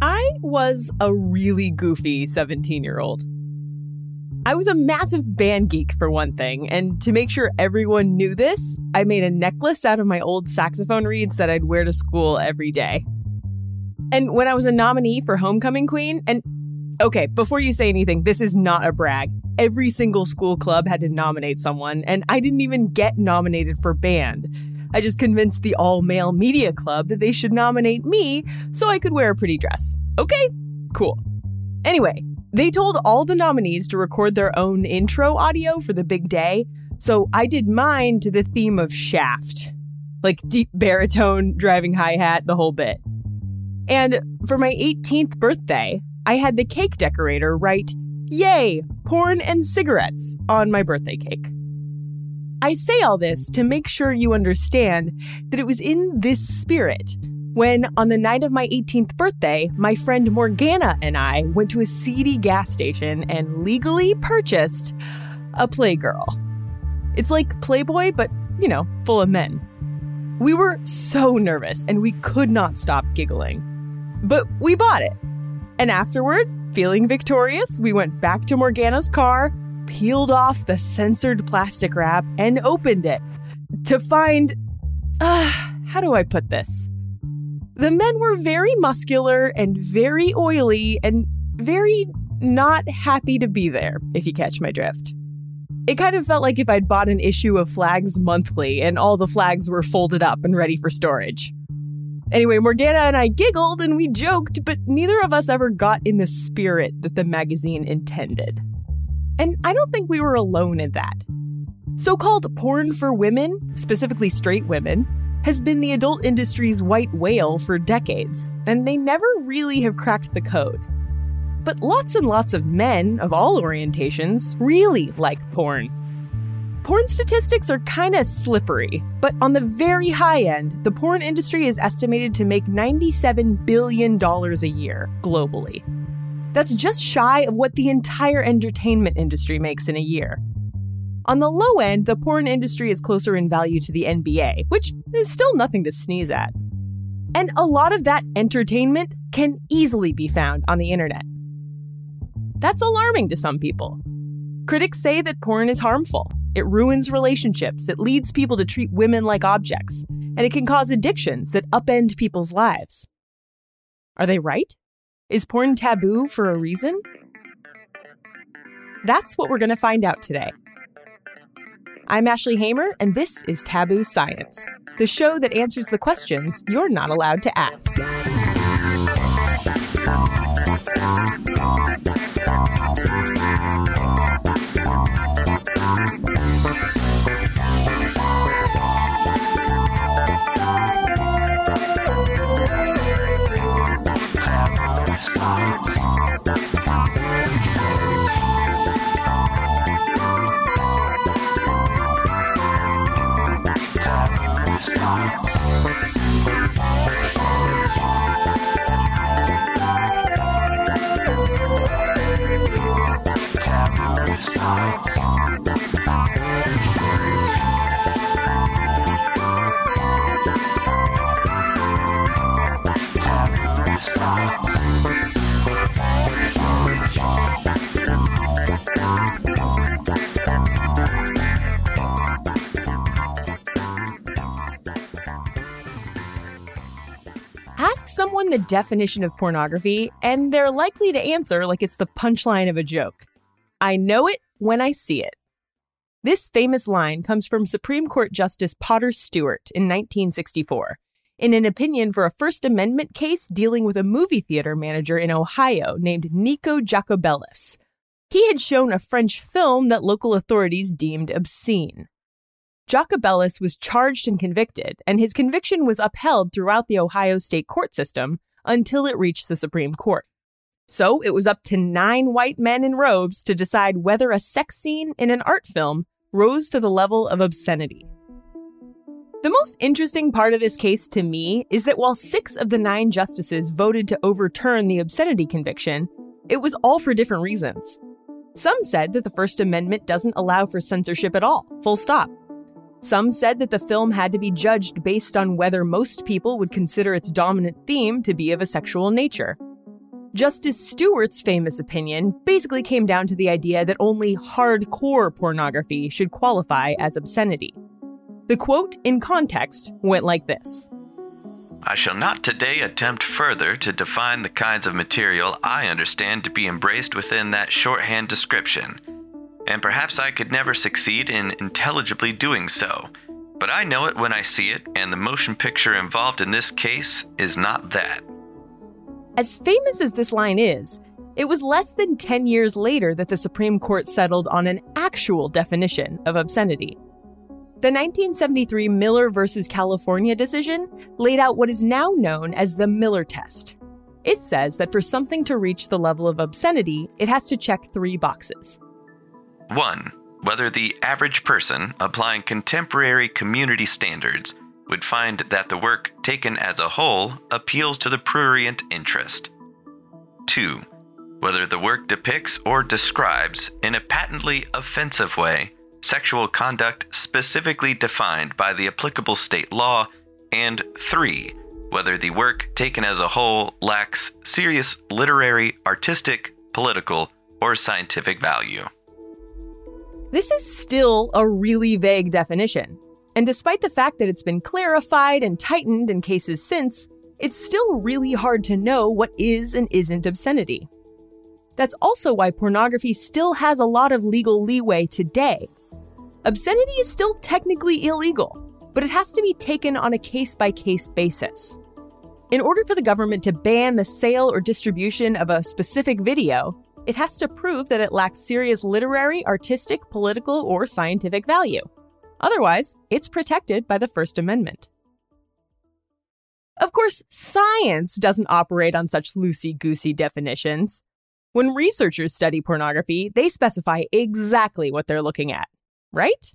I was a really goofy 17 year old. I was a massive band geek, for one thing, and to make sure everyone knew this, I made a necklace out of my old saxophone reeds that I'd wear to school every day. And when I was a nominee for Homecoming Queen, and okay, before you say anything, this is not a brag. Every single school club had to nominate someone, and I didn't even get nominated for band. I just convinced the all male media club that they should nominate me so I could wear a pretty dress. Okay, cool. Anyway, they told all the nominees to record their own intro audio for the big day, so I did mine to the theme of Shaft. Like deep baritone, driving hi hat, the whole bit. And for my 18th birthday, I had the cake decorator write, Yay, porn and cigarettes on my birthday cake. I say all this to make sure you understand that it was in this spirit when, on the night of my 18th birthday, my friend Morgana and I went to a seedy gas station and legally purchased a Playgirl. It's like Playboy, but, you know, full of men. We were so nervous and we could not stop giggling. But we bought it. And afterward, feeling victorious, we went back to Morgana's car peeled off the censored plastic wrap and opened it to find. Uh, how do I put this? The men were very muscular and very oily and very not happy to be there, if you catch my drift. It kind of felt like if I'd bought an issue of flags monthly and all the flags were folded up and ready for storage. Anyway, Morgana and I giggled and we joked, but neither of us ever got in the spirit that the magazine intended. And I don't think we were alone in that. So called porn for women, specifically straight women, has been the adult industry's white whale for decades, and they never really have cracked the code. But lots and lots of men of all orientations really like porn. Porn statistics are kind of slippery, but on the very high end, the porn industry is estimated to make $97 billion a year globally. That's just shy of what the entire entertainment industry makes in a year. On the low end, the porn industry is closer in value to the NBA, which is still nothing to sneeze at. And a lot of that entertainment can easily be found on the internet. That's alarming to some people. Critics say that porn is harmful. It ruins relationships, it leads people to treat women like objects, and it can cause addictions that upend people's lives. Are they right? Is porn taboo for a reason? That's what we're going to find out today. I'm Ashley Hamer, and this is Taboo Science, the show that answers the questions you're not allowed to ask. Ask someone the definition of pornography, and they're likely to answer like it's the punchline of a joke. I know it when I see it. This famous line comes from Supreme Court Justice Potter Stewart in 1964 in an opinion for a First Amendment case dealing with a movie theater manager in Ohio named Nico Jacobellis. He had shown a French film that local authorities deemed obscene. Jacobellis was charged and convicted, and his conviction was upheld throughout the Ohio state court system until it reached the Supreme Court. So it was up to nine white men in robes to decide whether a sex scene in an art film rose to the level of obscenity. The most interesting part of this case to me is that while six of the nine justices voted to overturn the obscenity conviction, it was all for different reasons. Some said that the First Amendment doesn't allow for censorship at all, full stop. Some said that the film had to be judged based on whether most people would consider its dominant theme to be of a sexual nature. Justice Stewart's famous opinion basically came down to the idea that only hardcore pornography should qualify as obscenity. The quote in context went like this I shall not today attempt further to define the kinds of material I understand to be embraced within that shorthand description, and perhaps I could never succeed in intelligibly doing so. But I know it when I see it, and the motion picture involved in this case is not that. As famous as this line is, it was less than 10 years later that the Supreme Court settled on an actual definition of obscenity. The 1973 Miller v. California decision laid out what is now known as the Miller test. It says that for something to reach the level of obscenity, it has to check three boxes. 1. Whether the average person applying contemporary community standards would find that the work taken as a whole appeals to the prurient interest. 2. Whether the work depicts or describes, in a patently offensive way, sexual conduct specifically defined by the applicable state law. And 3. Whether the work taken as a whole lacks serious literary, artistic, political, or scientific value. This is still a really vague definition, and despite the fact that it's been clarified and tightened in cases since, it's still really hard to know what is and isn't obscenity. That's also why pornography still has a lot of legal leeway today. Obscenity is still technically illegal, but it has to be taken on a case by case basis. In order for the government to ban the sale or distribution of a specific video, it has to prove that it lacks serious literary, artistic, political, or scientific value. Otherwise, it's protected by the First Amendment. Of course, science doesn't operate on such loosey goosey definitions. When researchers study pornography, they specify exactly what they're looking at, right?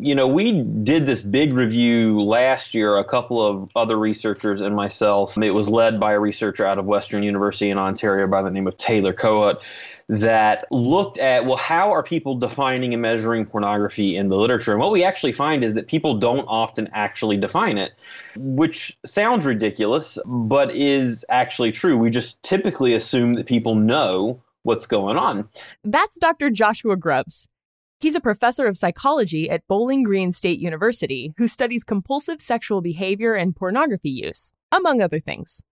You know, we did this big review last year, a couple of other researchers and myself. It was led by a researcher out of Western University in Ontario by the name of Taylor Kohut that looked at, well, how are people defining and measuring pornography in the literature? And what we actually find is that people don't often actually define it, which sounds ridiculous, but is actually true. We just typically assume that people know what's going on. That's Dr. Joshua Grubbs. He's a professor of psychology at Bowling Green State University who studies compulsive sexual behavior and pornography use, among other things.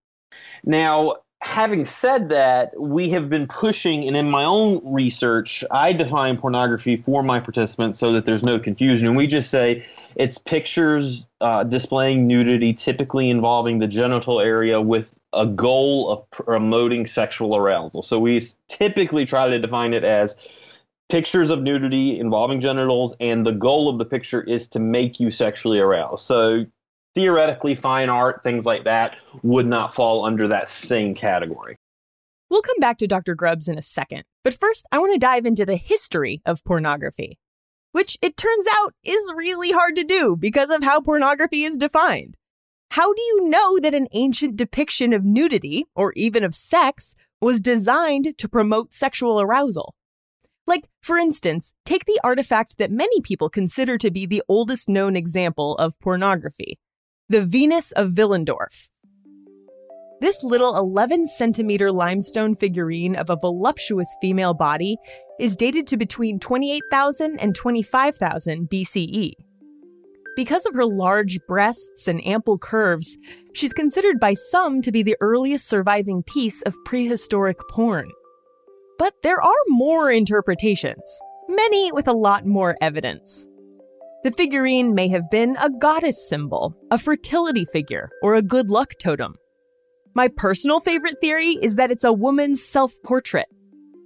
Now, having said that, we have been pushing, and in my own research, I define pornography for my participants so that there's no confusion. And we just say it's pictures uh, displaying nudity, typically involving the genital area, with a goal of promoting sexual arousal. So we typically try to define it as pictures of nudity involving genitals, and the goal of the picture is to make you sexually aroused. So theoretically fine art, things like that, would not fall under that same category. We'll come back to Dr. Grubbs in a second, but first I want to dive into the history of pornography, which it turns out is really hard to do because of how pornography is defined. How do you know that an ancient depiction of nudity, or even of sex, was designed to promote sexual arousal? Like, for instance, take the artifact that many people consider to be the oldest known example of pornography the Venus of Willendorf. This little 11 centimeter limestone figurine of a voluptuous female body is dated to between 28,000 and 25,000 BCE. Because of her large breasts and ample curves, she's considered by some to be the earliest surviving piece of prehistoric porn. But there are more interpretations, many with a lot more evidence. The figurine may have been a goddess symbol, a fertility figure, or a good luck totem. My personal favorite theory is that it's a woman's self portrait.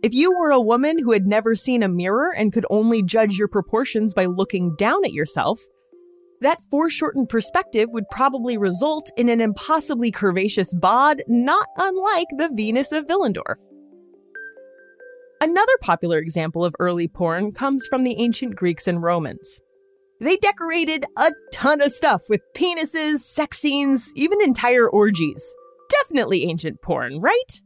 If you were a woman who had never seen a mirror and could only judge your proportions by looking down at yourself, that foreshortened perspective would probably result in an impossibly curvaceous bod not unlike the Venus of Willendorf. Another popular example of early porn comes from the ancient Greeks and Romans. They decorated a ton of stuff with penises, sex scenes, even entire orgies. Definitely ancient porn, right?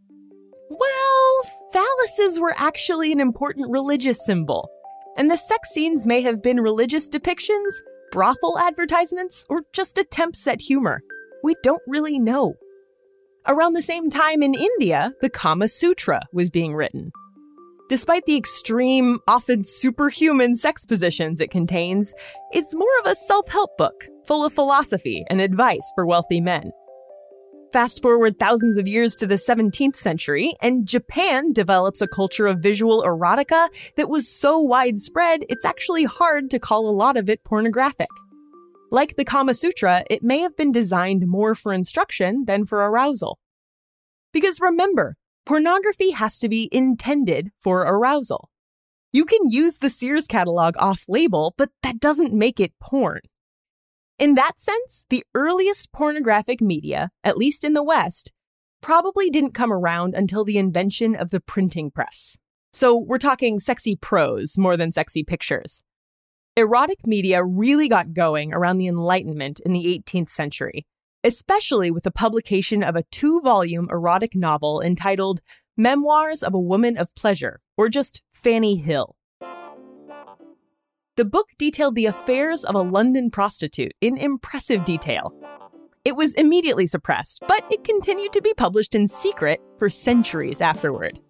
Well, phalluses were actually an important religious symbol, and the sex scenes may have been religious depictions, brothel advertisements, or just attempts at humor. We don't really know. Around the same time in India, the Kama Sutra was being written. Despite the extreme, often superhuman sex positions it contains, it's more of a self help book, full of philosophy and advice for wealthy men. Fast forward thousands of years to the 17th century, and Japan develops a culture of visual erotica that was so widespread it's actually hard to call a lot of it pornographic. Like the Kama Sutra, it may have been designed more for instruction than for arousal. Because remember, pornography has to be intended for arousal. You can use the Sears catalog off label, but that doesn't make it porn. In that sense, the earliest pornographic media, at least in the West, probably didn't come around until the invention of the printing press. So we're talking sexy prose more than sexy pictures. Erotic media really got going around the Enlightenment in the 18th century, especially with the publication of a two volume erotic novel entitled Memoirs of a Woman of Pleasure, or just Fanny Hill. The book detailed the affairs of a London prostitute in impressive detail. It was immediately suppressed, but it continued to be published in secret for centuries afterward.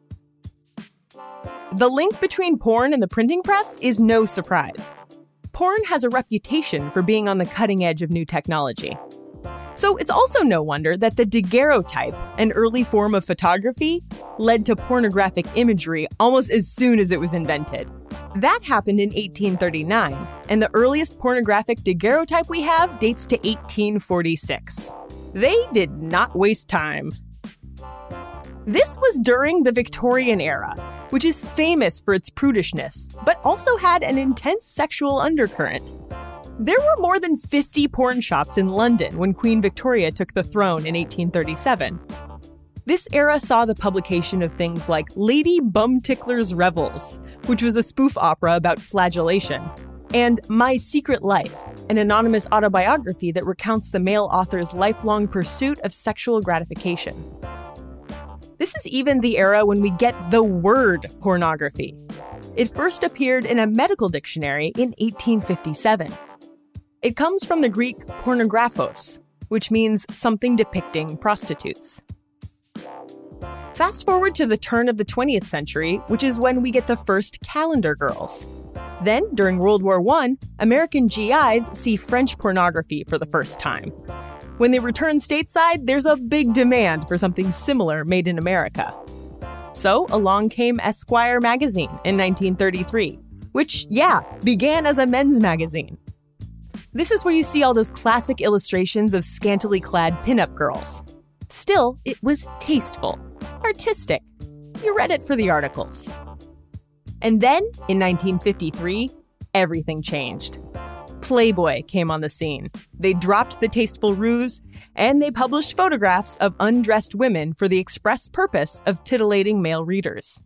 The link between porn and the printing press is no surprise. Porn has a reputation for being on the cutting edge of new technology. So it's also no wonder that the daguerreotype, an early form of photography, led to pornographic imagery almost as soon as it was invented. That happened in 1839, and the earliest pornographic daguerreotype we have dates to 1846. They did not waste time. This was during the Victorian era, which is famous for its prudishness, but also had an intense sexual undercurrent. There were more than 50 porn shops in London when Queen Victoria took the throne in 1837. This era saw the publication of things like Lady Bumtickler's Revels, which was a spoof opera about flagellation, and My Secret Life, an anonymous autobiography that recounts the male author's lifelong pursuit of sexual gratification. This is even the era when we get the word pornography. It first appeared in a medical dictionary in 1857. It comes from the Greek pornographos, which means something depicting prostitutes. Fast forward to the turn of the 20th century, which is when we get the first calendar girls. Then, during World War I, American GIs see French pornography for the first time. When they return stateside, there's a big demand for something similar made in America. So, along came Esquire magazine in 1933, which, yeah, began as a men's magazine. This is where you see all those classic illustrations of scantily clad pinup girls. Still, it was tasteful, artistic. You read it for the articles. And then, in 1953, everything changed. Playboy came on the scene. They dropped the tasteful ruse, and they published photographs of undressed women for the express purpose of titillating male readers.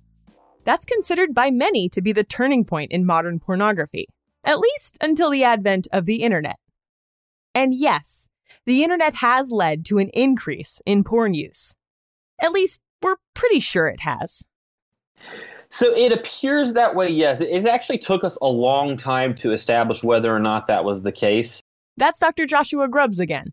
That's considered by many to be the turning point in modern pornography at least until the advent of the internet. And yes, the internet has led to an increase in porn use. At least, we're pretty sure it has. So it appears that way, yes. It actually took us a long time to establish whether or not that was the case. That's Dr. Joshua Grubbs again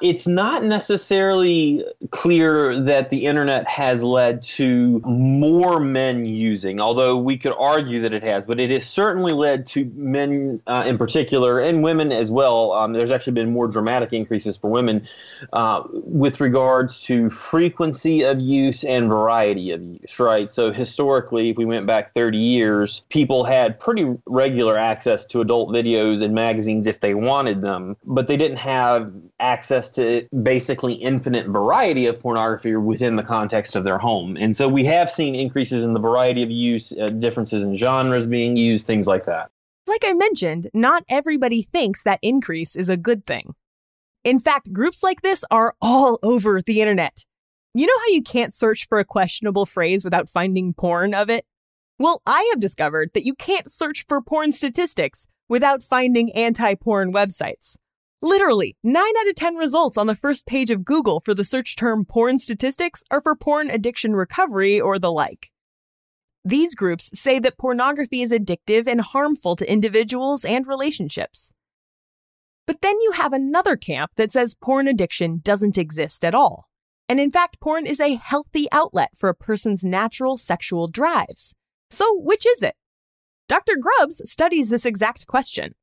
it's not necessarily clear that the internet has led to more men using, although we could argue that it has, but it has certainly led to men uh, in particular and women as well. Um, there's actually been more dramatic increases for women uh, with regards to frequency of use and variety of use, right? So historically, if we went back 30 years, people had pretty regular access to adult videos and magazines if they wanted them, but they didn't have access to basically infinite variety of pornography within the context of their home. And so we have seen increases in the variety of use, uh, differences in genres being used, things like that. Like I mentioned, not everybody thinks that increase is a good thing. In fact, groups like this are all over the internet. You know how you can't search for a questionable phrase without finding porn of it? Well, I have discovered that you can't search for porn statistics without finding anti porn websites. Literally, 9 out of 10 results on the first page of Google for the search term porn statistics are for porn addiction recovery or the like. These groups say that pornography is addictive and harmful to individuals and relationships. But then you have another camp that says porn addiction doesn't exist at all. And in fact, porn is a healthy outlet for a person's natural sexual drives. So, which is it? Dr. Grubbs studies this exact question.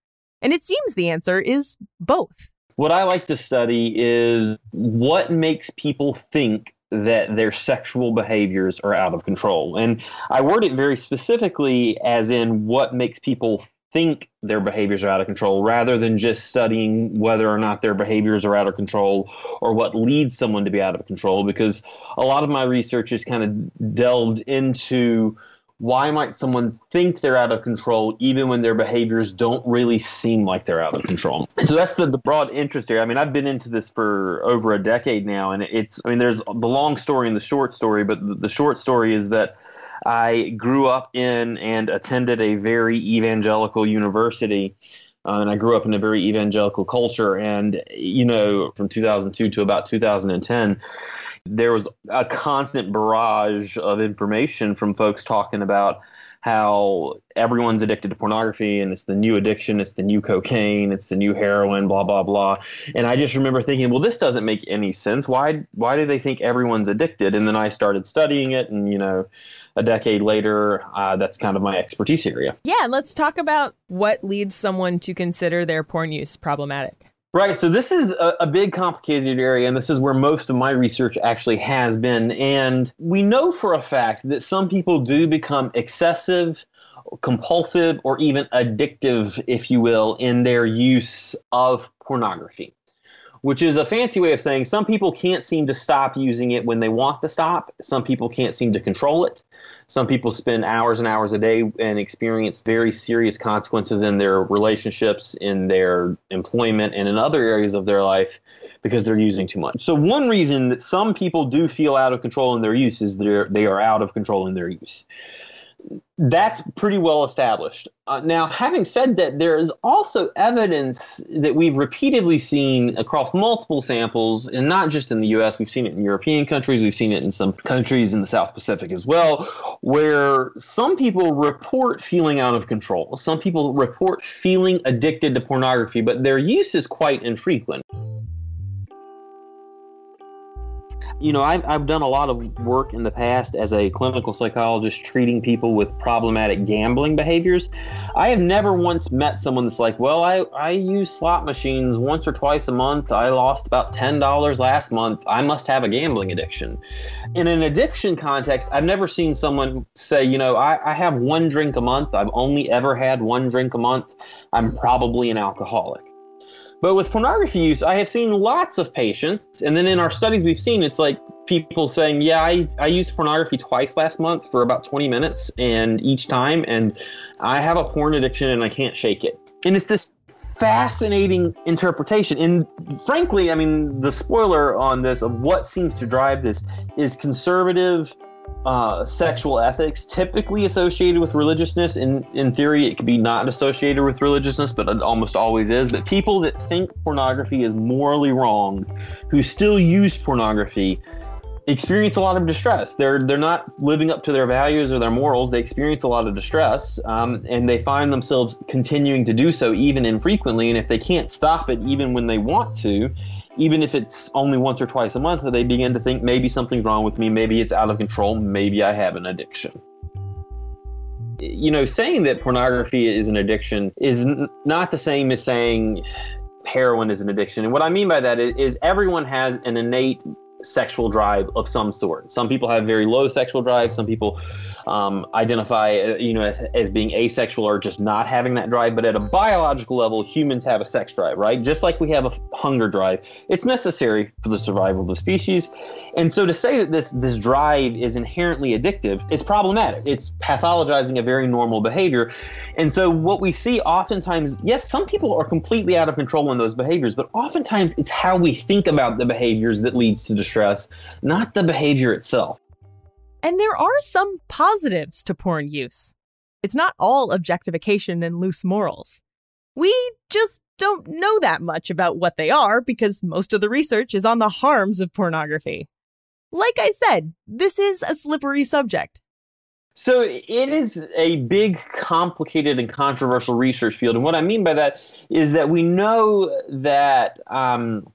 And it seems the answer is both. What I like to study is what makes people think that their sexual behaviors are out of control. And I word it very specifically as in what makes people think their behaviors are out of control rather than just studying whether or not their behaviors are out of control or what leads someone to be out of control because a lot of my research is kind of delved into why might someone think they're out of control even when their behaviors don't really seem like they're out of control? And so that's the, the broad interest here. I mean, I've been into this for over a decade now, and it's, I mean, there's the long story and the short story, but the, the short story is that I grew up in and attended a very evangelical university. Uh, and I grew up in a very evangelical culture. And, you know, from 2002 to about 2010, there was a constant barrage of information from folks talking about how everyone's addicted to pornography and it's the new addiction, it's the new cocaine, it's the new heroin, blah blah blah. And I just remember thinking, well, this doesn't make any sense. Why why do they think everyone's addicted? And then I started studying it, and you know, a decade later, uh, that's kind of my expertise area. Yeah, let's talk about what leads someone to consider their porn use problematic. Right. So this is a, a, big, complicated area, and this is where most of my research actually has been. And we know for a fact that some people do become excessive, compulsive, or even addictive, if you will, in their use of pornography which is a fancy way of saying some people can't seem to stop using it when they want to stop. Some people can't seem to control it. Some people spend hours and hours a day and experience very serious consequences in their relationships, in their employment, and in other areas of their life because they're using too much. So, one reason that some people do feel out of control in their use is they're, they are out of control in their use that's pretty well established. Uh, now, having said that, there is also evidence that we've repeatedly seen across multiple samples, and not just in the US, we've seen it in European countries, we've seen it in some countries in the South Pacific as well, where some people report feeling out of control. Some people report feeling addicted to pornography, but their use is quite infrequent. You know, I've, I've done a lot of work in the past as a clinical psychologist treating people with problematic gambling behaviors. I have never once met someone that's like, well, I, I use slot machines once or twice a month. I lost about $10 last month. I must have a gambling addiction. In an addiction context, I've never seen someone say, you know, I, I have one drink a month. I've only ever had one drink a month. I'm probably an alcoholic. But with pornography use, I have seen lots of patients, and then in our studies we've seen it's like people saying, "Yeah, I I used pornography twice last month for about 20 minutes, and each time, and I have a porn addiction and I can't shake it." And it's this fascinating interpretation. And frankly, I mean, the spoiler on this of what seems to drive this is conservative uh, sexual ethics typically associated with religiousness. In in theory, it could be not associated with religiousness, but it almost always is. But people that think pornography is morally wrong, who still use pornography, experience a lot of distress. They're they're not living up to their values or their morals. They experience a lot of distress, um, and they find themselves continuing to do so even infrequently. And if they can't stop it, even when they want to, even if it's only once or twice a month, they begin to think maybe something's wrong with me, maybe it's out of control, maybe I have an addiction. You know, saying that pornography is an addiction is n- not the same as saying heroin is an addiction. And what I mean by that is, is everyone has an innate sexual drive of some sort. Some people have very low sexual drive. Some people um, identify, uh, you know, as, as, being asexual or just not having that drive. But at a biological level, humans have a sex drive, right? Just like we have a hunger drive. It's necessary for the survival of the species. And so to say that this this drive is inherently addictive is problematic. It's pathologizing a very normal behavior. And so what we see oftentimes, yes, some people are completely out of control in those behaviors, but oftentimes it's how we think about the behaviors that leads to distress, not the behavior itself. And there are some positives to porn use. It's not all objectification and loose morals. We just don't know that much about what they are because most of the research is on the harms of pornography. Like I said, this is a slippery subject. So it is a big, complicated, and controversial research field. And what I mean by that is that we know that um,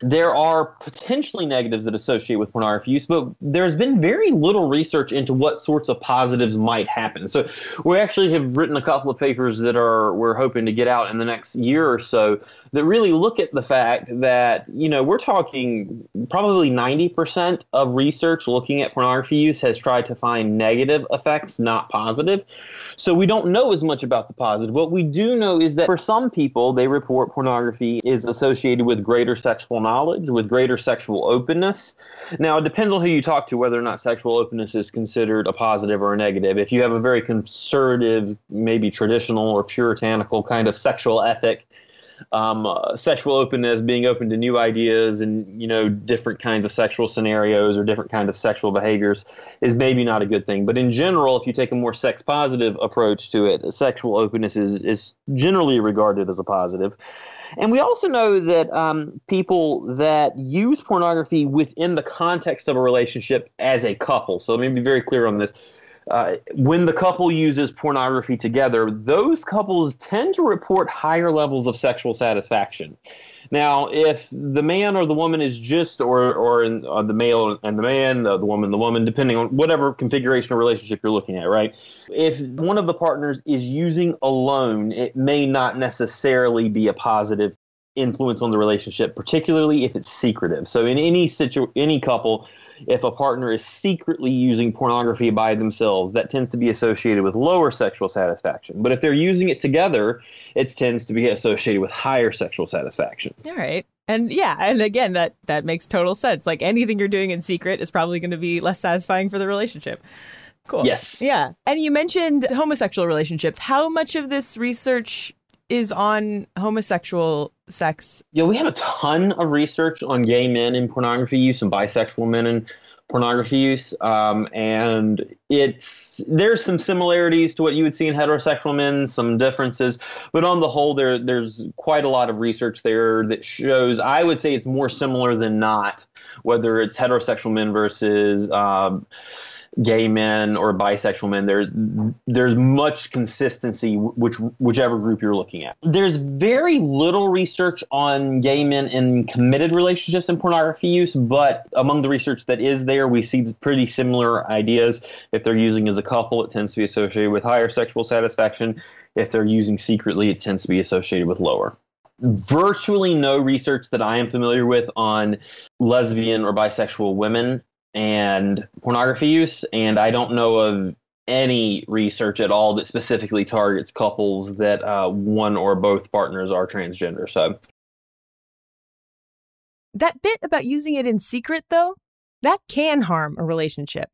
there are potentially negatives that associate with pornography use, but there's been very little research into what sorts of positives might happen. So we actually have written a couple of papers that are we're hoping to get out in the next year or so that really look at the fact that you know we're talking probably 90% of research looking at pornography use has tried to find negative effects, not positive. So we don't know as much about the positive. What we do know is that for some people, they report pornography is associated with greater sexual knowledge, with greater sexual openness. Now, it depends on who you talk to whether or not sexual openness is considered a positive or a negative. If you have a very conservative, maybe traditional or puritanical kind of sexual ethic, um, uh, sexual openness, being open to new ideas and you know different kinds of sexual scenarios or different kind of sexual behaviors is maybe not a good thing. But in general, if you take a more sex positive approach to it, sexual openness is is generally regarded as a positive. And we also know that um, people that use pornography within the context of a relationship as a couple. So let me be very clear on this uh, when the couple uses pornography together, those couples tend to report higher levels of sexual satisfaction. Now, if the man or the woman is just, or or in, uh, the male and the man, uh, the woman, the woman, depending on whatever configuration or relationship you're looking at, right? If one of the partners is using alone, it may not necessarily be a positive influence on the relationship, particularly if it's secretive. So, in any situ, any couple, if a partner is secretly using pornography by themselves, that tends to be associated with lower sexual satisfaction. But if they're using it together, it tends to be associated with higher sexual satisfaction. All right. And yeah, and again, that that makes total sense. Like anything you're doing in secret is probably going to be less satisfying for the relationship. Cool. Yes. Yeah. And you mentioned homosexual relationships. How much of this research is on homosexual sex? Yeah, we have a ton of research on gay men in pornography use and bisexual men in pornography use, um, and it's there's some similarities to what you would see in heterosexual men, some differences, but on the whole, there there's quite a lot of research there that shows. I would say it's more similar than not, whether it's heterosexual men versus. Um, gay men or bisexual men. There, there's much consistency, which whichever group you're looking at. There's very little research on gay men in committed relationships and pornography use, but among the research that is there, we see pretty similar ideas. If they're using as a couple, it tends to be associated with higher sexual satisfaction. If they're using secretly, it tends to be associated with lower virtually no research that I am familiar with on lesbian or bisexual women and pornography use, and I don't know of any research at all that specifically targets couples that uh, one or both partners are transgender. So that bit about using it in secret, though, that can harm a relationship.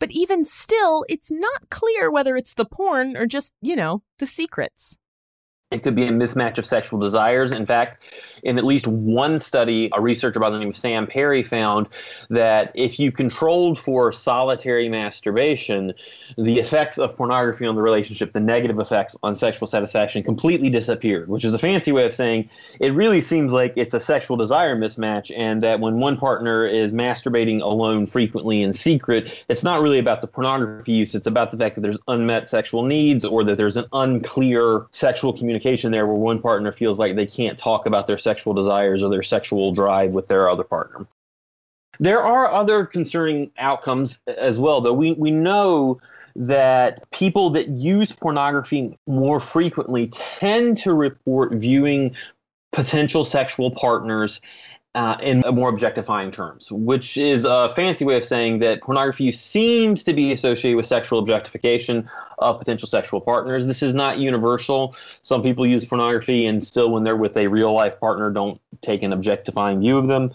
But even still, it's not clear whether it's the porn or just, you know, the secrets. It could be a mismatch of sexual desires. In fact, in at least one study, a researcher by the name of Sam Perry found that if you controlled for solitary masturbation, the effects of pornography on the relationship, the negative effects on sexual satisfaction, completely disappeared, which is a fancy way of saying it really seems like it's a sexual desire mismatch, and that when one partner is masturbating alone frequently in secret, it's not really about the pornography use, it's about the fact that there's unmet sexual needs or that there's an unclear sexual communication communication there where one partner feels like they can't talk about their sexual desires or their sexual drive with their other partner. There are other concerning outcomes as well, though. We, we know that people that use pornography more frequently tend to report viewing potential sexual partners uh, in more objectifying terms, which is a fancy way of saying that pornography seems to be associated with sexual objectification of potential sexual partners. This is not universal. Some people use pornography and still, when they're with a real life partner, don't take an objectifying view of them.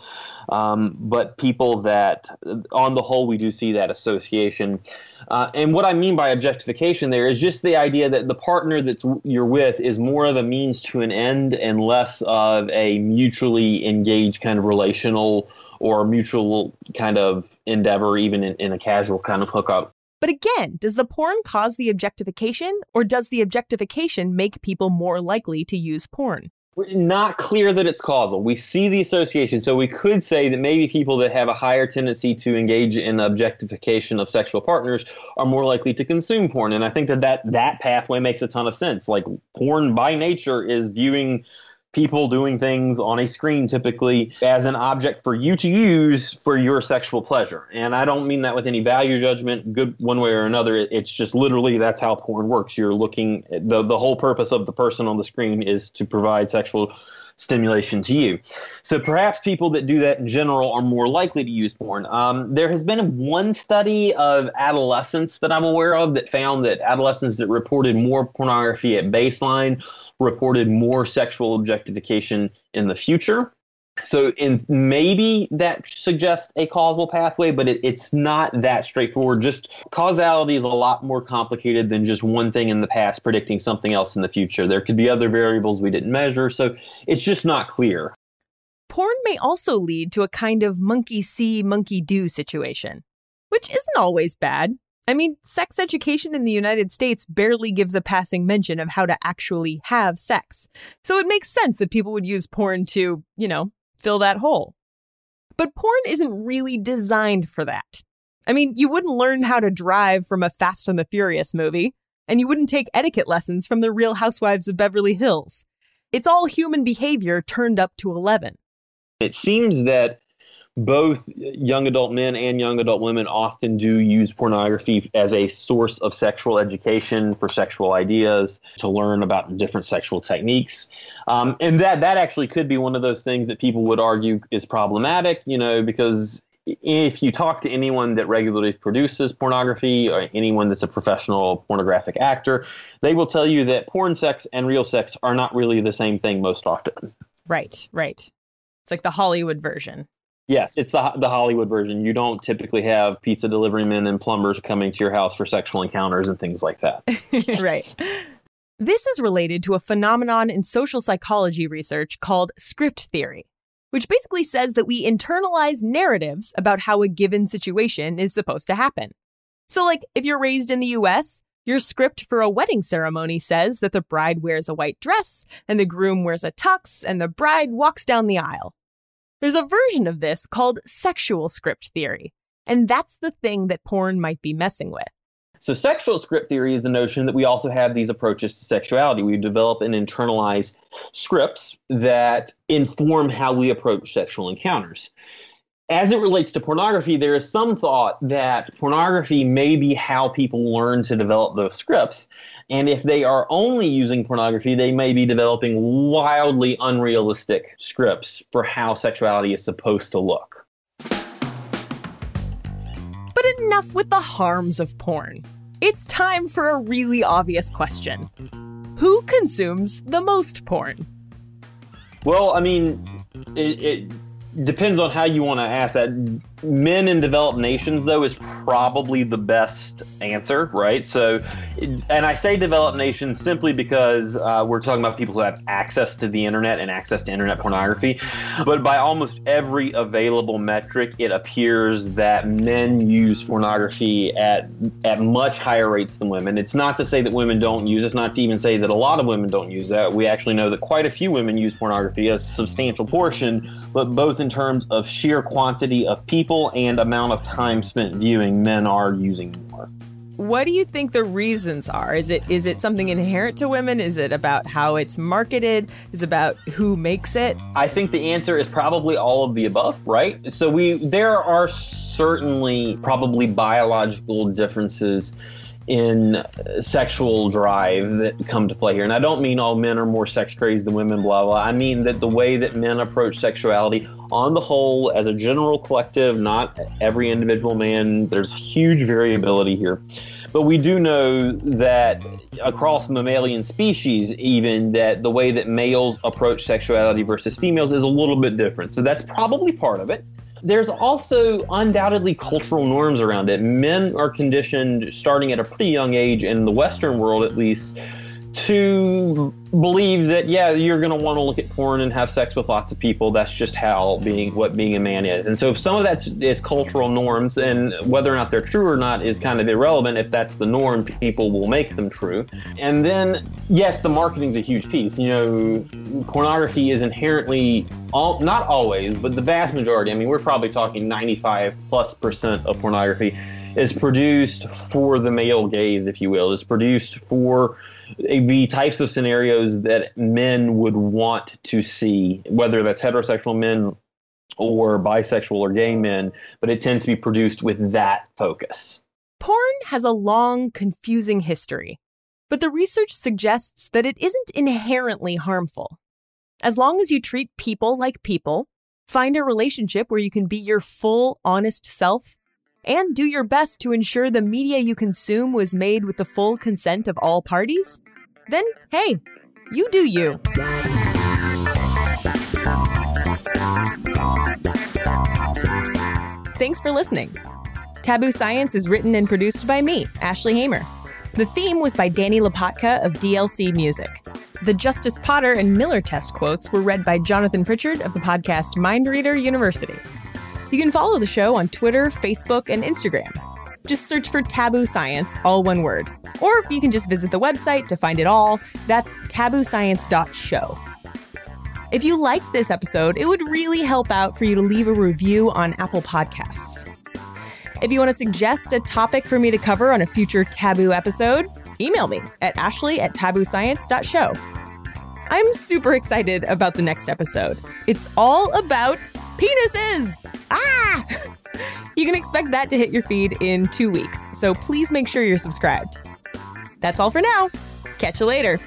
Um, but people that, on the whole, we do see that association. Uh, and what I mean by objectification there is just the idea that the partner that you're with is more of a means to an end and less of a mutually engaged kind of relational or mutual kind of endeavor, even in, in a casual kind of hookup. But again, does the porn cause the objectification, or does the objectification make people more likely to use porn? Not clear that it's causal. We see the association, so we could say that maybe people that have a higher tendency to engage in objectification of sexual partners are more likely to consume porn. And I think that that, that pathway makes a ton of sense. Like porn by nature is viewing people doing things on a screen typically as an object for you to use for your sexual pleasure. And I don't mean that with any value judgment, good one way or another. It's just literally that's how porn works. You're looking the the whole purpose of the person on the screen is to provide sexual stimulation to you. So perhaps people that do that in general are more likely to use porn. Um, there has been one study of adolescents that I'm aware of that found that adolescents that reported more pornography at baseline reported more sexual objectification in the future. So, in maybe that suggests a causal pathway, but it, it's not that straightforward. Just causality is a lot more complicated than just one thing in the past predicting something else in the future. There could be other variables we didn't measure, so it's just not clear. Porn may also lead to a kind of monkey see, monkey do situation, which isn't always bad. I mean, sex education in the United States barely gives a passing mention of how to actually have sex. So it makes sense that people would use porn to, you know, fill that hole. But porn isn't really designed for that. I mean, you wouldn't learn how to drive from a Fast and the Furious movie, and you wouldn't take etiquette lessons from the Real Housewives of Beverly Hills. It's all human behavior turned up to 11. It seems that both young adult men and young adult women often do use pornography as a source of sexual education for sexual ideas to learn about different sexual techniques. Um, and that that actually could be one of those things that people would argue is problematic you know because if you talk to anyone that regularly produces pornography or anyone that's a professional pornographic actor they will tell you that porn sex and real sex are not really the same thing most often. Right right. It's like the hollywood version Yes, it's the the Hollywood version. You don't typically have pizza delivery men and plumbers coming to your house for sexual encounters and things like that. right. This is related to a phenomenon in social psychology research called script theory, which basically says that we internalize narratives about how a given situation is supposed to happen. So, like, if you're raised in the US, your script for a wedding ceremony says that the bride wears a white dress, and the groom wears a tux, and the bride walks down the aisle. There's a version of this called sexual script theory, and that's the thing that porn might be messing with. So, sexual script theory is the notion that we also have these approaches to sexuality. We develop and internalize scripts that inform how we approach sexual encounters as it relates to pornography, there is some thought that pornography may be how people learn to develop those scripts. And if they are only using pornography, they may be developing wildly unrealistic scripts for how sexuality is supposed to look. But enough with the harms of porn. It's time for a really obvious question Who consumes the most porn? Well, I mean, it, it depends on how you want to ask that. Men in developed nations though is probably the best answer right? So and i say developed nations simply because uh, we're talking about people who have access to the internet and access to internet pornography. But by almost every available metric it appears that men use pornography at at much higher rates than women. It's not to say that women don't use it, it's not to even say that a lot of women don't use that. We actually know that quite a few women use pornography a substantial portion but both in terms of sheer quantity of people and amount of time spent viewing, men are using more. What do you think the reasons are? Is it is it something inherent to women? Is it about how it's marketed? Is it about who makes it? I think the answer is probably all of the above, right? So we there are certainly probably biological differences in sexual drive that come to play here. And I don't mean all men are more sex crazed than women, blah, blah. I mean that the way that men approach sexuality on the whole, as a general collective, not every individual man, there's huge variability here. But we do know that across mammalian species, even that the way that males approach sexuality versus females is a little bit different. So that's probably part of it. There's also undoubtedly cultural norms around it. Men are conditioned, starting at a pretty young age, in the Western world at least, to believe that yeah you're going to want to look at porn and have sex with lots of people. That's just how being what being a man is. And so if some of that is cultural norms and whether or not they're true or not is kind of irrelevant. If that's the norm people will make them true. And then yes the marketing's a huge piece. You know pornography is inherently all not always but the vast majority. I mean we're probably talking 95 plus percent of pornography is produced for the male gaze if you will. Is produced for the types of scenarios that men would want to see, whether that's heterosexual men or bisexual or gay men, but it tends to be produced with that focus. Porn has a long, confusing history, but the research suggests that it isn't inherently harmful. As long as you treat people like people, find a relationship where you can be your full, honest self, and do your best to ensure the media you consume was made with the full consent of all parties, then hey, you do you. Thanks for listening. Taboo Science is written and produced by me, Ashley Hamer. The theme was by Danny Lapotka of DLC Music. The Justice Potter and Miller test quotes were read by Jonathan Pritchard of the podcast Mind Reader University. You can follow the show on Twitter, Facebook, and Instagram. Just search for Taboo Science, all one word. Or you can just visit the website to find it all. That's tabooscience.show. If you liked this episode, it would really help out for you to leave a review on Apple Podcasts. If you want to suggest a topic for me to cover on a future Taboo episode, email me at ashley at tabooscience.show. I'm super excited about the next episode. It's all about penises! Ah! you can expect that to hit your feed in two weeks, so please make sure you're subscribed. That's all for now. Catch you later.